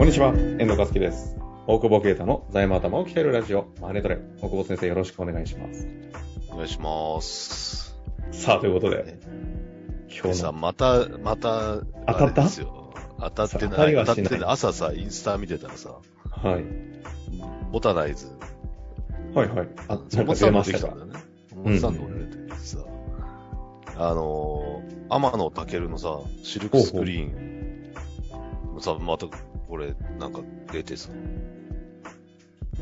こんにちは、遠藤和樹です。大久保啓太の財務頭を鍛えるラジオ、マネトレ。大久保先生よろしくお願いします。お願いします。さあ、ということで、今日さ、の、また、また、当たった？当たってない。当たってない。朝さ、インスタ見てたらさ、はい。ボタナイズ、はいはい。あ、なんかモツサンド出ましたか？モツサンドてさ、あのー、天野健のさ、シルクスクリーン、さ、また、これ、なんか出てさ、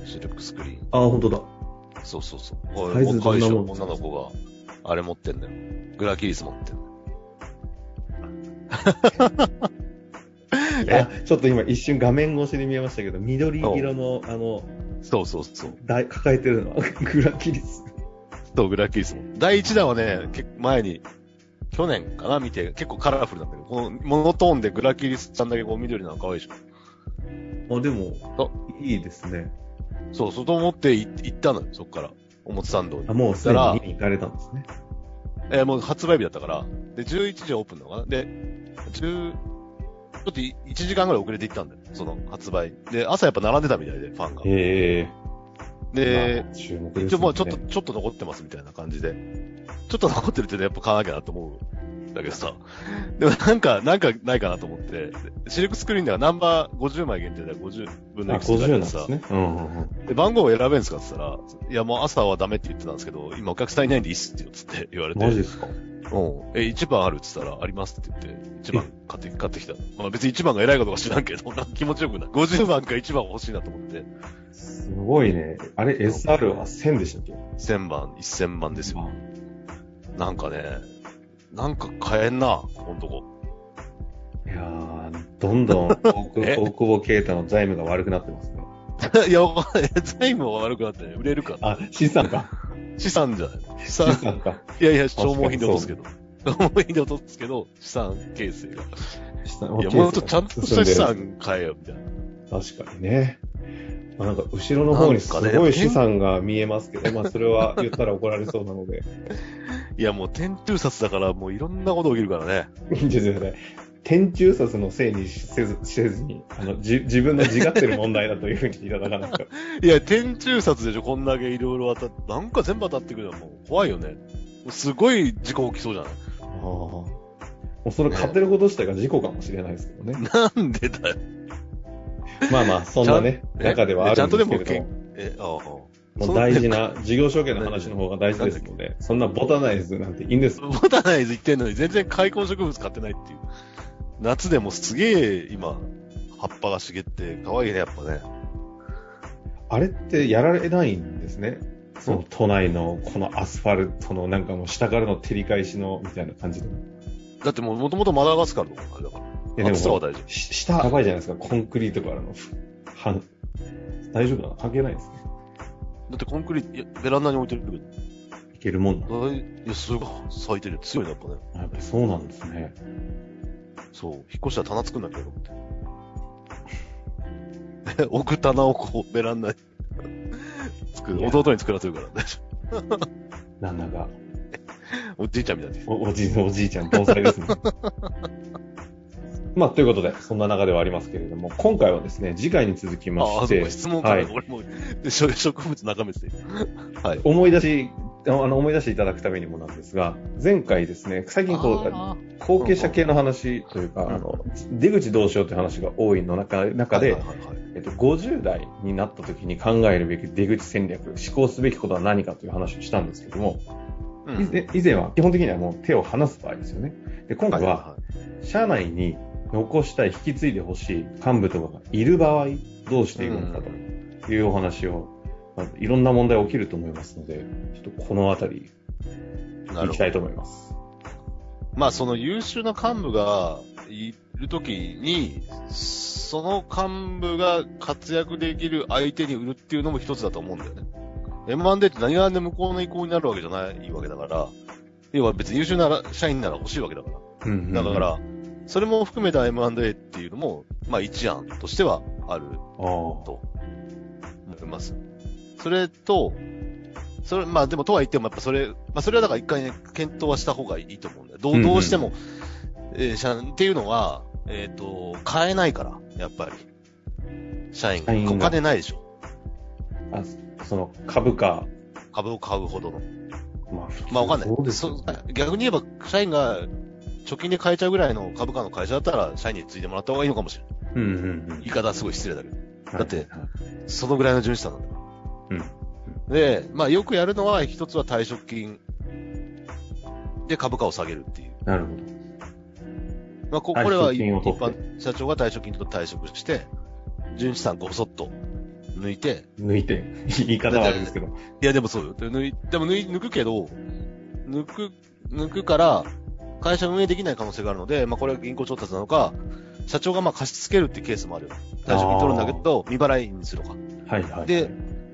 シルクスクリーン。あ、本当だ。そうそうそう。こサイズどんなもん女の子が、あれ持ってんだよ。グラキリス持ってんだよ。いや、ちょっと今一瞬画面越しに見えましたけど、緑色の、あの、そうそうそう。抱えてるのは グラキリス。と、グラキリスも。第1弾はね、結構前に、去年かな見て、結構カラフルなんだけど、このモノトーンでグラキリスちゃんだけこう緑なの可愛いでしょ。あ、でも、いいですね。そう、そうと思ってい行ったのよ、そっから。表参道にあ、。もうすでに見に行かれたんですね。えーもう発売日だったから、で、11時オープンなのかなで、10、ちょっと1時間ぐらい遅れて行ったんだよ、その発売。で、朝やっぱ並んでたみたいで、ファンが。へえ。で、まあ注目ですね。一応もうちょっと、ちょっと残ってますみたいな感じで。ちょっと残ってるってねやっぱ買わなきゃなと思うんだけどさ。でもなんか、なんかないかなと思って、シルクスクリーンではナンバー50枚限定で50分のあ、いくつって書50なんいてさですね。うんうんうん。で、番号を選べんすかって言ったら、いやもう朝はダメって言ってたんですけど、今お客さんいないんでいいっすってよ、つって言われて。マジですか？うん。え、1番あるって言ったら、ありますって言って、1番買って、買ってきた。まあ別に1番が偉いことか知らんけど、なんか気持ちよくない。50番か1番欲しいなと思って、すごいね。あれ、SR は1000でしたっけ？1000番、1000番ですよ。なんかね、なんか買えんな、このとこ。いやー、どんどん 大大久保啓太の財務が悪くなってますね。いや、わかんない。財務は悪くなってね、売れるか。あ、資産か。資産じゃない。資資産、産か。いやいや、消耗品で落とすけど。消耗品で落とすけど、資産形成が。資産いや、もうちょっとちゃんとした資産買えよ、みたいな。確かにね。まあ、なんか、後ろの方にすごい資産が見えますけど、まあ、それは言ったら怒られそうなので。いや、もう、天中札だから、もういろんなこと起きるからね。いいんですよね。天中札のせいにせずせずに、あの、じ、自分の自ってる問題だというふうにいただかないと。いや、天中札でしょ、こんだけいろいろ当たって、なんか全部当たってくるのもう怖いよね。すごい事故起きそうじゃないああ。もうそれ買ってること自体が事故かもしれないですけどね。なんでだよ。まあまあ、そんなね、中ではあるんですけれちゃんども。え、ああ。もう大事な 事業承継の話の方が大事ですので、そんなボタナイズなんていいんです。ボタナイズ言ってんのに全然開墾植物買ってないっていう。夏でもすげえ今、葉っぱが茂って可愛いね、やっぱね。あれってやられないんですね？その都内のこのアスファルトのなんかもう下からの照り返しのみたいな感じで。いだってもう元々マダガスカルのあれだから。やでも暑さは大丈夫。し下やばいじゃないですか。コンクリートからのふは大丈夫かな？関係ないですね。だってコンクリート、ベランダに置いてるけど、いけるもんいいや、すごい咲いてるよ。強いね、やっぱね。やっぱりそうなんですね。そう。引っ越したら棚作んなきゃと思って。置く棚をこう、ベランダに作る。弟に作らせるから。大丈なんだおじいちゃんみたいに。おおじおじいちゃん、盆栽ですね。まあ、ということで、そんな中ではありますけれども、今回はですね、次回に続きまああ、してそうか、、質問から、はい俺も、で植植物眺めてて。はい。思い出し、あの、思い出していただくためにもなんですが、前回ですね、最近こう、あ後継者系の話というか、うんあの、出口どうしようという話が多いの中ー中で、えっと、50代になった時に考えるべき出口戦略、思考すべきことは何かという話をしたんですけども、うん以前以前は基本的にはもう手を離す場合ですよね。で、今回は、社内に残したい、引き継いでほしい幹部とかがいる場合、どうしていくのかというお話を、まあ、いろんな問題起きると思いますので、ちょっとこのあたり、いきたいと思います。まあ、その優秀な幹部がいるときに、その幹部が活躍できる相手に売るっていうのも一つだと思うんだよね。M1D って何がで向こうの意向になるわけじゃないわけだから、要は別に優秀な社員なら欲しいわけだから。うんうんうんだから、それも含めた M&A っていうのも、まあ一案としてはある。と思います。それと、それ、まあでもとは言ってもやっぱそれ、まあそれはだから一回ね、検討はした方がいいと思うんだよ。どう、うんうんどうしても、えー社っていうのは、えっ、と、買えないから、やっぱり。社員社員がお金ないでしょ。あ、その株価、株を買うほどの。まあ、まあわかんない。そうですよねそ逆に言えば、社員が貯金で買えちゃうぐらいの株価の会社だったら、社員についてもらった方がいいのかもしれない。うんうんうん。言い方はすごい失礼だけど。だってはいそのぐらいの純資産なんだかうん。ら。で、まあよくやるのは、一つは退職金で株価を下げるっていう。なるほど。まあここれは一般社長が退職金と退職して、純資産ごそっと抜いて、抜いて、言い方はあれですけど。いやでもそうよ。で抜いでも抜い抜くけど、抜く、抜くから、会社運営できない可能性があるので、まあこれは銀行調達なのか、社長がまあ貸し付けるってケースもあるよ。退職金取るんだけど、未払いにするのか。はいはい。で、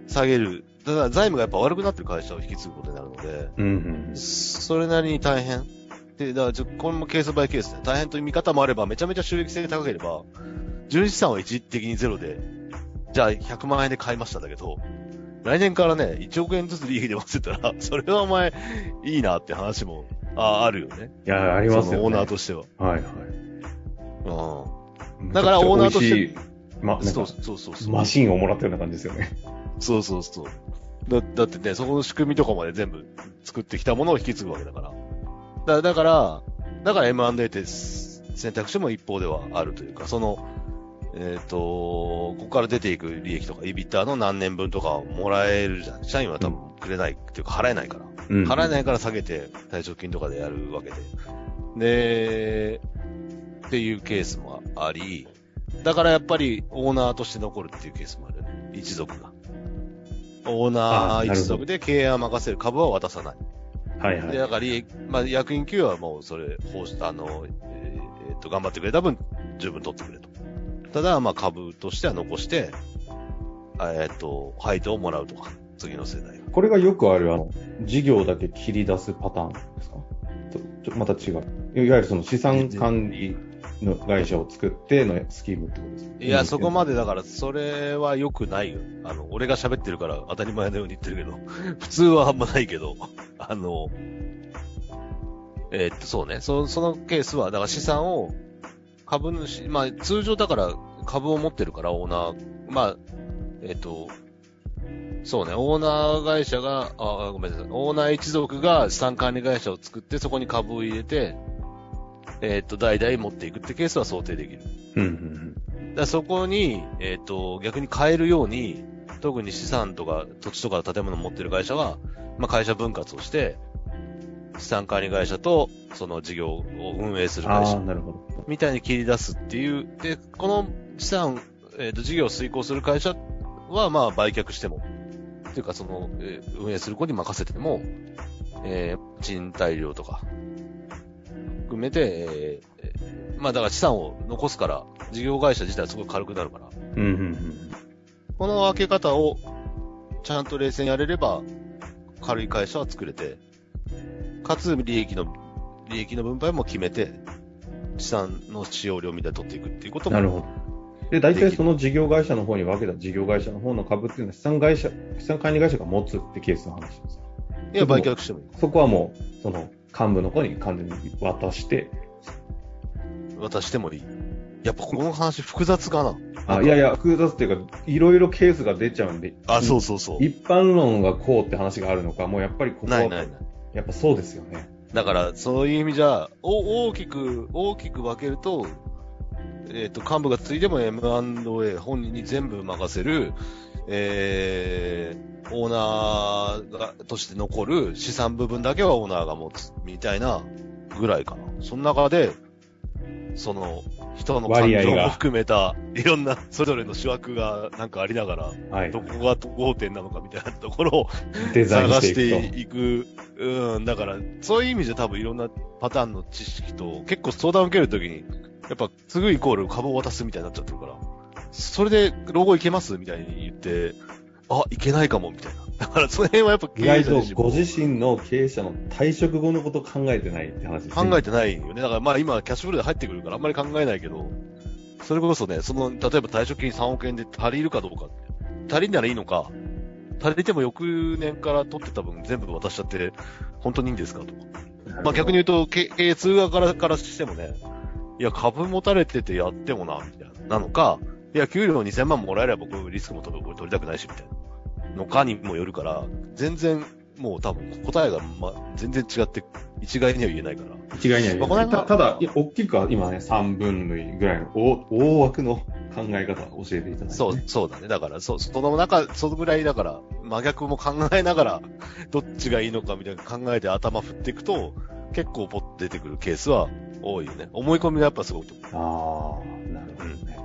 下げる。ただ財務がやっぱ悪くなってる会社を引き継ぐことになるので、うんうん。それなりに大変。で、だからちょ、これもケースバイケースで、大変という見方もあれば、めちゃめちゃ収益性が高ければ、純資産は一時的にゼロで、じゃあ100万円で買いましたんだけど、来年からね、1億円ずつ利益出ますって言ったら、それはお前、いいなって話も、ああるよね。いや、ありますよね。オーナーとしては。はいはい。うん。だからオーナーとしてま、そうか、そうそう。マシンをもらったような感じですよね。そうそうそう。だだってね、そこの仕組みとかまで全部作ってきたものを引き継ぐわけだから。だだから、だから M&A って選択肢も一方ではあるというか、その、えっ、と、ここから出ていく利益とか、イビッターの何年分とかをもらえるじゃん。社員は多分くれないっていうか払えないから。うん。払えないから下げて退職金とかでやるわけで。で、っていうケースもあり、だからやっぱりオーナーとして残るっていうケースもあるよね。一族が。オーナー一族で経営は任せる株は渡さない。で、はいはい。だからまあ役員給与はもうそれ、あの、えーえーっと、頑張ってくれた分、十分取ってくれと。ただ、まあ株としては残して、あえーっと、配当をもらうとか、次の世代が。これがよくある、あの、事業だけ切り出すパターンですか？ちょ、また違う。いわゆるその資産管理の会社を作ってのスキームってことですか？いや、そこまで。でだから、それは良くないよ。あの、俺が喋ってるから当たり前のように言ってるけど、普通はあんまないけど、あの、えーっと、そうね。そそのケースは、だから資産を株主、まあ通常だから株を持ってるからオーナー、まあ、えーっと、そうね、オーナー会社が、あ、ごめんなさい、オーナー一族が資産管理会社を作って、そこに株を入れて、えーっと、代々持っていくってケースは想定できる。うんうんだからそこに、えっ、と、逆に変えるように、特に資産とか土地とか建物を持ってる会社は、まあ、会社分割をして、資産管理会社と、その事業を運営する会社なるほど。みたいに切り出すっていう。で、この資産、えっ、と、事業を遂行する会社は、まあ、売却しても、っていうか、その、えー運営する子に任せても、えー賃貸料とか、含めて、えーえーまあ、だから資産を残すから、事業会社自体はすごい軽くなるから、うんうんうん。この分け方をちゃんと冷静にやれれば、軽い会社は作れて、かつ利益の、利益の分配も決めて、資産の使用量みたいに取っていくっていうことも。なるほど。で、大体その事業会社の方に分けた事業会社の方の株っていうのは資産会社、資産管理会社が持つってケースの話です。いや、売却してもいい。そこはもう、その幹部の子に完全に渡して、渡してもいい。やっぱこの話複雑かな。あ、いやいや、複雑っていうか、いろいろケースが出ちゃうんで、あ、そうそうそう。一般論がこうって話があるのか、もうやっぱりここは、ないないない。やっぱそうですよね。だから、そういう意味じゃ、お大きく、大きく分けると、えっ、と、幹部がついても M&A 本人に全部任せる、えー、オーナーが、として残る資産部分だけはオーナーが持つ、みたいなぐらいかな。その中で、その、人の感情も含めた、いろんな、それぞれの主枠がなんかありながら、はいど。こが合点なのかみたいなところを探しして。いく。うん、だから、そういう意味で多分いろんなパターンの知識と、結構相談を受けるときに、やっぱ、すぐイコール株を渡すみたいになっちゃってるから、それで、老後いけますみたいに言って、あ、いけないかも、みたいな。だから、その辺はやっぱ意外と自身もご自身の経営者の退職後のことを考えてないって話ですね。考えてないよね。だからまあ今、キャッシュフローで入ってくるからあんまり考えないけど、それこそね、その、例えば退職金3億円で足りるかどうか。足りんならいいのか、足りても翌年から取ってた分全部渡しちゃって、本当にいいんですかとか。まあ逆に言うと、経経営通話からからしてもね、いや、株持たれててやってもな、みたいな。なのか、いや、給料2000万もらえれば僕リスクも取取りたくないし、みたいな。のかにもよるから、全然、もう多分答えが、ま、全然違って、一概には言えないから。一概には言えないまあたただ、いや大きくは今ね、3分類ぐらいの大大枠の考え方を教えていただいて、ね。そう、そうだね。だから、そう、その中、そのぐらいだから、真逆も考えながら、どっちがいいのかみたいな考えて頭振っていくと、結構ポッと出てくるケースは多いよね。思い込みがやっぱすごいと思う。ああ、なるほどね。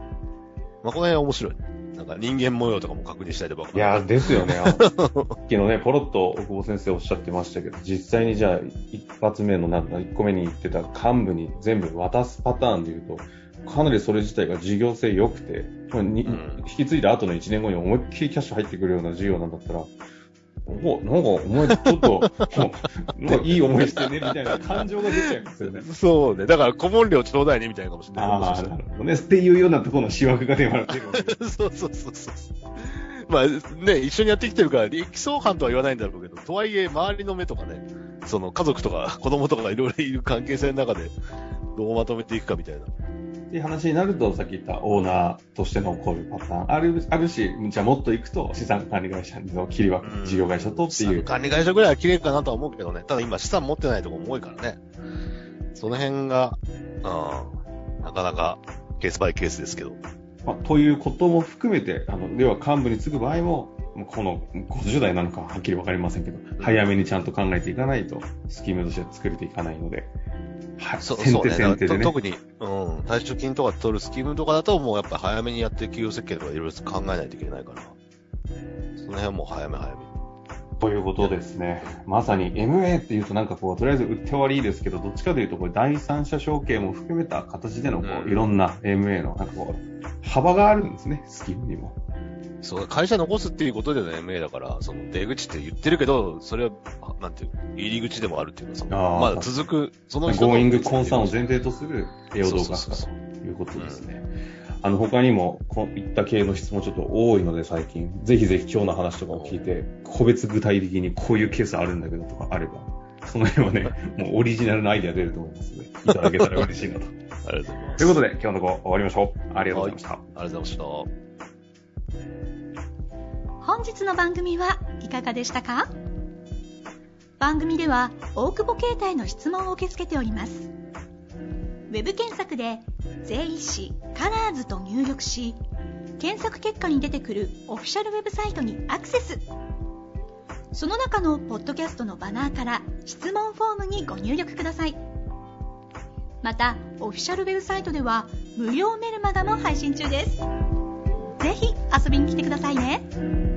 まあ、この辺は面白い。なんか人間模様とかも確認したりとか。いやー、ですよね。あのさっきのね、ポロッと大久保先生おっしゃってましたけど、実際にじゃあ、一発目のなんだ、一個目に言ってた幹部に全部渡すパターンで言うと、かなりそれ自体が事業性良くて、うん引き継いだ後の1年後に思いっきりキャッシュ入ってくるような事業なんだったら、おなんか、お前ちょっと、も うなんかいい思いしてね、みたいな感情が出ちゃいますよね。そうね。だから、顧問料ちょうだいね、みたいなかもしれない。ああ、なるほどね。っていうようなところの思惑が出るわけです。そうそうそうそう。まあね、一緒にやってきてるから、力走感とは言わないんだろうけど、とはいえ、周りの目とかね、その家族とか子供とかいろいろいる関係性の中で、どうまとめていくかみたいな。っていう話になると、さっき言ったオーナーとしてのこういうパターン。ある、あるし、じゃあもっと行くと、資産管理会社の切り分け、事業会社とっていう。管理会社ぐらいは綺麗かなとは思うけどね。ただ今資産持ってないところも多いからね。その辺が、うん、なかなかケースバイケースですけど。まあ、ということも含めて、あの、では幹部に次ぐ場合も、この50代なのかはっきりわかりませんけど、早めにちゃんと考えていかないと、スキームとしては作れていかないので、はい、そう、そうね。先手でね。と特に、うん、退職金とか取るスキームとかだと、もうやっぱり早めにやって企業設計とかいろいろ考えないといけないから。その辺はもう早め早め。ということですね。まさに MA っていうとなんかこう、とりあえず売って終わりですけど、どっちかというとこれ第三者承継も含めた形でのこう、うんいろんな MA のなんかこう、幅があるんですね、スキームにも。そう、会社残すっていうことでの MA だから、その出口って言ってるけど、それは、あなんていう、入り口でもあるっていうか、その、まだ続く、その人のゴーイングコンサーンを前提とする栄養動画ということですね。あの、他にも、こういった系の質問ちょっと多いので、最近。ぜひぜひ今日の話とかを聞いて、個別具体的にこういうケースあるんだけどとかあれば、その辺はね、もうオリジナルのアイデア出ると思いますので、いただけたら嬉しいなと。ありがとうございます。ということで、今日のとこ終わりましょう。ありがとうございました。ありがとうございました。本日の番組はいかがでしたか？番組では大久保携帯の質問を受け付けております。ウェブ検索で「税理士カラーズと入力し検索結果に出てくるオフィシャルウェブサイトにアクセス。その中のポッドキャストのバナーから質問フォームにご入力ください。またオフィシャルウェブサイトでは無料メルマガも配信中です。ぜひ遊びに来てくださいね。